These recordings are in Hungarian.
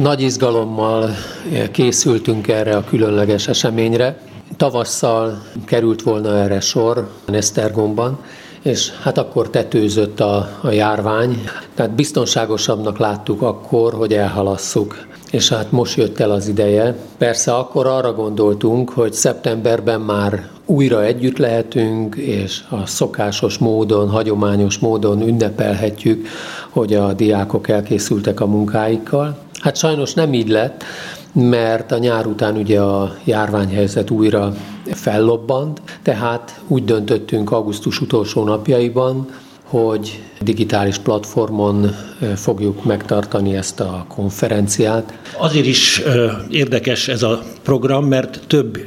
Nagy izgalommal készültünk erre a különleges eseményre. Tavasszal került volna erre sor Esztergomban, és hát akkor tetőzött a, a járvány, tehát biztonságosabbnak láttuk akkor, hogy elhalasszuk és hát most jött el az ideje. Persze akkor arra gondoltunk, hogy szeptemberben már újra együtt lehetünk, és a szokásos módon, hagyományos módon ünnepelhetjük, hogy a diákok elkészültek a munkáikkal. Hát sajnos nem így lett, mert a nyár után ugye a járványhelyzet újra fellobbant, tehát úgy döntöttünk augusztus utolsó napjaiban, hogy digitális platformon fogjuk megtartani ezt a konferenciát. Azért is érdekes ez a program, mert több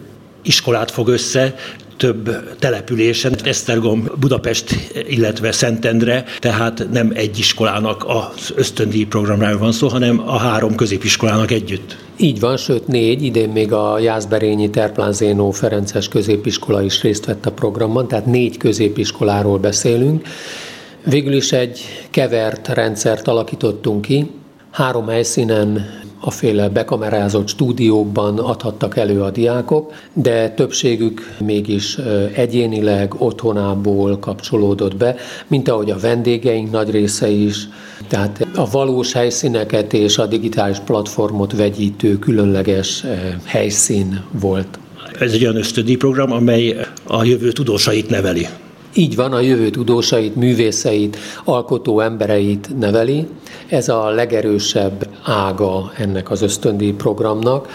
iskolát fog össze, több településen, Esztergom, Budapest, illetve Szentendre, tehát nem egy iskolának az ösztöndíj programráról van szó, hanem a három középiskolának együtt. Így van, sőt négy, idén még a Jászberényi Terplán Zénó Ferences középiskola is részt vett a programban, tehát négy középiskoláról beszélünk. Végül is egy kevert rendszert alakítottunk ki, három helyszínen a féle bekamerázott stúdiókban adhattak elő a diákok, de többségük mégis egyénileg otthonából kapcsolódott be, mint ahogy a vendégeink nagy része is, tehát a valós helyszíneket és a digitális platformot vegyítő különleges helyszín volt. Ez egy olyan ösztödi program, amely a jövő tudósait neveli. Így van, a jövő tudósait, művészeit, alkotó embereit neveli. Ez a legerősebb ága ennek az ösztöndi programnak.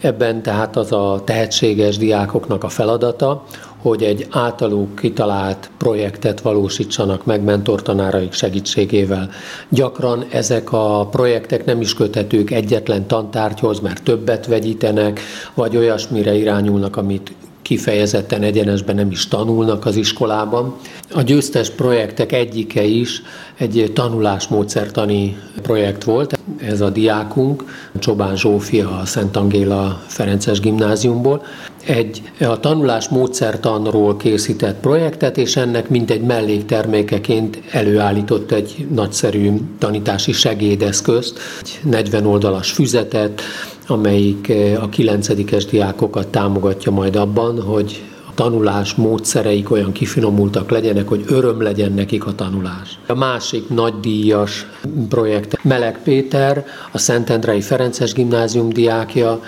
Ebben tehát az a tehetséges diákoknak a feladata, hogy egy általuk kitalált projektet valósítsanak meg mentortanáraik segítségével. Gyakran ezek a projektek nem is köthetők egyetlen tantárgyhoz, mert többet vegyítenek, vagy olyasmire irányulnak, amit kifejezetten egyenesben nem is tanulnak az iskolában. A győztes projektek egyike is egy tanulásmódszertani projekt volt. Ez a diákunk, Csobán Zsófia a Szent Angéla Ferences gimnáziumból, egy a tanulás módszertanról készített projektet, és ennek mint egy melléktermékeként előállított egy nagyszerű tanítási segédeszközt, egy 40 oldalas füzetet, amelyik eh, a 9 diákokat támogatja majd abban, hogy a tanulás módszereik olyan kifinomultak legyenek, hogy öröm legyen nekik a tanulás. A másik nagydíjas projekt Meleg Péter, a Szentendrei Ferences Gimnázium diákja,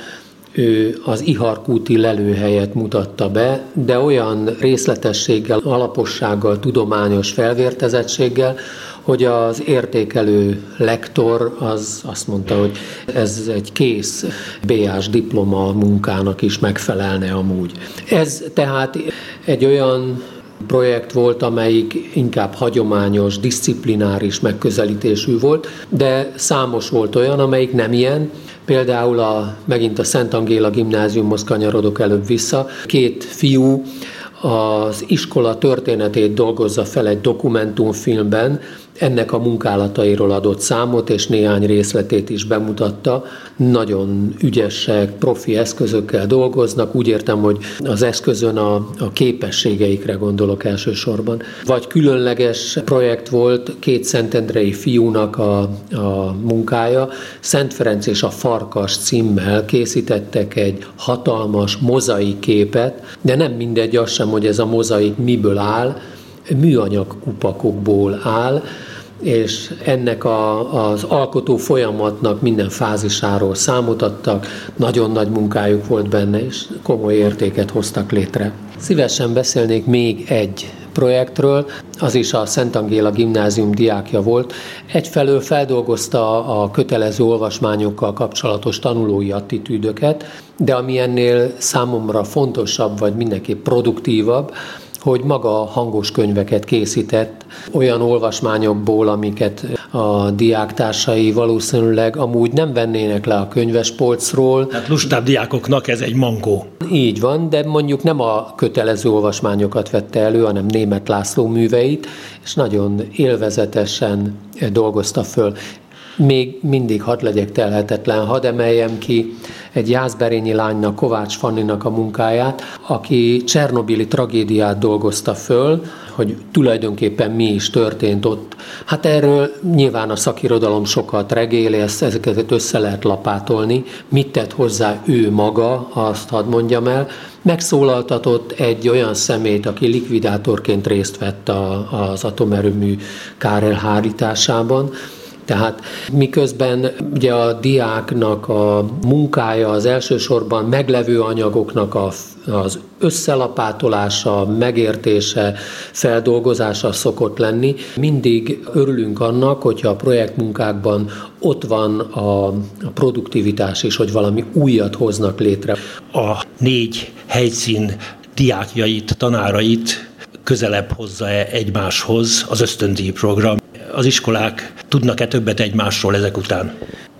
ő az Iharkúti lelőhelyet mutatta be, de olyan részletességgel, alapossággal, tudományos felvértezettséggel, hogy az értékelő lektor az azt mondta, hogy ez egy kész BA-s diploma munkának is megfelelne amúgy. Ez tehát egy olyan projekt volt, amelyik inkább hagyományos, disziplináris megközelítésű volt, de számos volt olyan, amelyik nem ilyen, Például a, megint a Szent Angéla gimnáziumhoz kanyarodok előbb vissza. Két fiú az iskola történetét dolgozza fel egy dokumentumfilmben, ennek a munkálatairól adott számot, és néhány részletét is bemutatta. Nagyon ügyesek, profi eszközökkel dolgoznak, úgy értem, hogy az eszközön a, a képességeikre gondolok elsősorban. Vagy különleges projekt volt két szentendrei fiúnak a, a munkája, Szent Ferenc és a Farkas címmel készítettek egy hatalmas mozaik képet, de nem mindegy az sem, hogy ez a mozaik miből áll, műanyag kupakokból áll, és ennek a, az alkotó folyamatnak minden fázisáról számot adtak, nagyon nagy munkájuk volt benne, és komoly értéket hoztak létre. Szívesen beszélnék még egy projektről, az is a Szent Angéla gimnázium diákja volt. Egyfelől feldolgozta a kötelező olvasmányokkal kapcsolatos tanulói attitűdöket, de ami ennél számomra fontosabb, vagy mindenképp produktívabb, hogy maga hangos könyveket készített olyan olvasmányokból, amiket a diáktársai valószínűleg amúgy nem vennének le a könyvespolcról. Tehát lustább diákoknak ez egy mangó. Így van, de mondjuk nem a kötelező olvasmányokat vette elő, hanem német László műveit, és nagyon élvezetesen dolgozta föl még mindig hadd legyek telhetetlen, hadd emeljem ki egy jászberényi lánynak, Kovács Fanninak a munkáját, aki Csernobili tragédiát dolgozta föl, hogy tulajdonképpen mi is történt ott. Hát erről nyilván a szakirodalom sokat regéli, ezt, ezeket össze lehet lapátolni. Mit tett hozzá ő maga, azt hadd mondjam el. Megszólaltatott egy olyan szemét, aki likvidátorként részt vett a, az atomerőmű kárelhárításában, tehát miközben ugye a diáknak a munkája az elsősorban meglevő anyagoknak a, az összelapátolása, megértése, feldolgozása szokott lenni. Mindig örülünk annak, hogyha a projektmunkákban ott van a, a produktivitás is, hogy valami újat hoznak létre. A négy helyszín diákjait, tanárait közelebb hozza-e egymáshoz az ösztöndíj program? Az iskolák tudnak-e többet egymásról ezek után?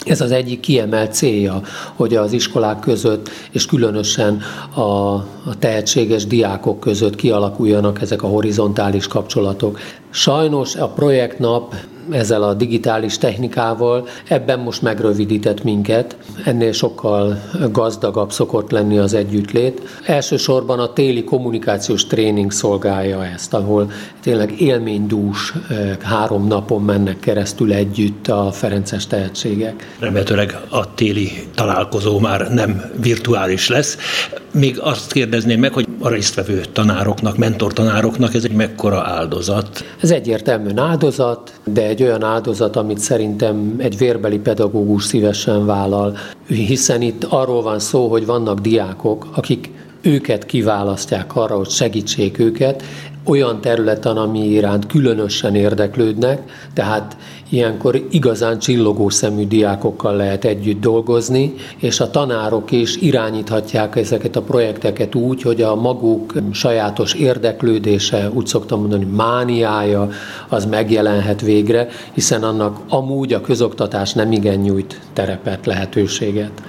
Ez az egyik kiemelt célja, hogy az iskolák között, és különösen a, a tehetséges diákok között kialakuljanak ezek a horizontális kapcsolatok. Sajnos a projektnap ezzel a digitális technikával ebben most megrövidített minket, ennél sokkal gazdagabb szokott lenni az együttlét. Elsősorban a téli kommunikációs tréning szolgálja ezt, ahol tényleg élménydús három napon mennek keresztül együtt a Ferences tehetségek. Remélhetőleg a téli találkozó már nem virtuális lesz. Még azt kérdezném meg, hogy a résztvevő tanároknak, mentortanároknak ez egy mekkora áldozat? Ez egyértelműen áldozat, de egy olyan áldozat, amit szerintem egy vérbeli pedagógus szívesen vállal, hiszen itt arról van szó, hogy vannak diákok, akik őket kiválasztják arra, hogy segítsék őket, olyan területen, ami iránt különösen érdeklődnek, tehát ilyenkor igazán csillogó szemű diákokkal lehet együtt dolgozni, és a tanárok is irányíthatják ezeket a projekteket úgy, hogy a maguk sajátos érdeklődése, úgy szoktam mondani, mániája, az megjelenhet végre, hiszen annak amúgy a közoktatás nem igen nyújt terepet, lehetőséget.